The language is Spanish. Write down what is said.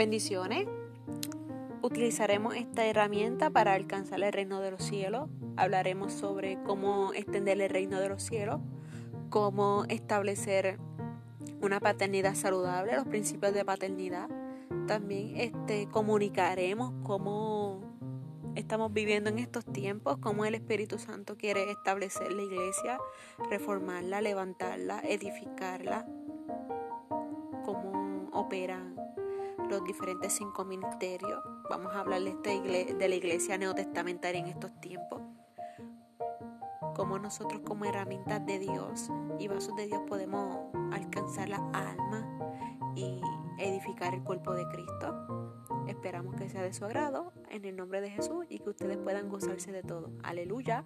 Bendiciones. Utilizaremos esta herramienta para alcanzar el reino de los cielos. Hablaremos sobre cómo extender el reino de los cielos, cómo establecer una paternidad saludable, los principios de paternidad. También este, comunicaremos cómo estamos viviendo en estos tiempos, cómo el Espíritu Santo quiere establecer la iglesia, reformarla, levantarla, edificarla, cómo operan los diferentes cinco ministerios. Vamos a hablar de, esta de la iglesia neotestamentaria en estos tiempos. Cómo nosotros como herramientas de Dios y vasos de Dios podemos alcanzar la alma y edificar el cuerpo de Cristo. Esperamos que sea de su agrado en el nombre de Jesús y que ustedes puedan gozarse de todo. Aleluya.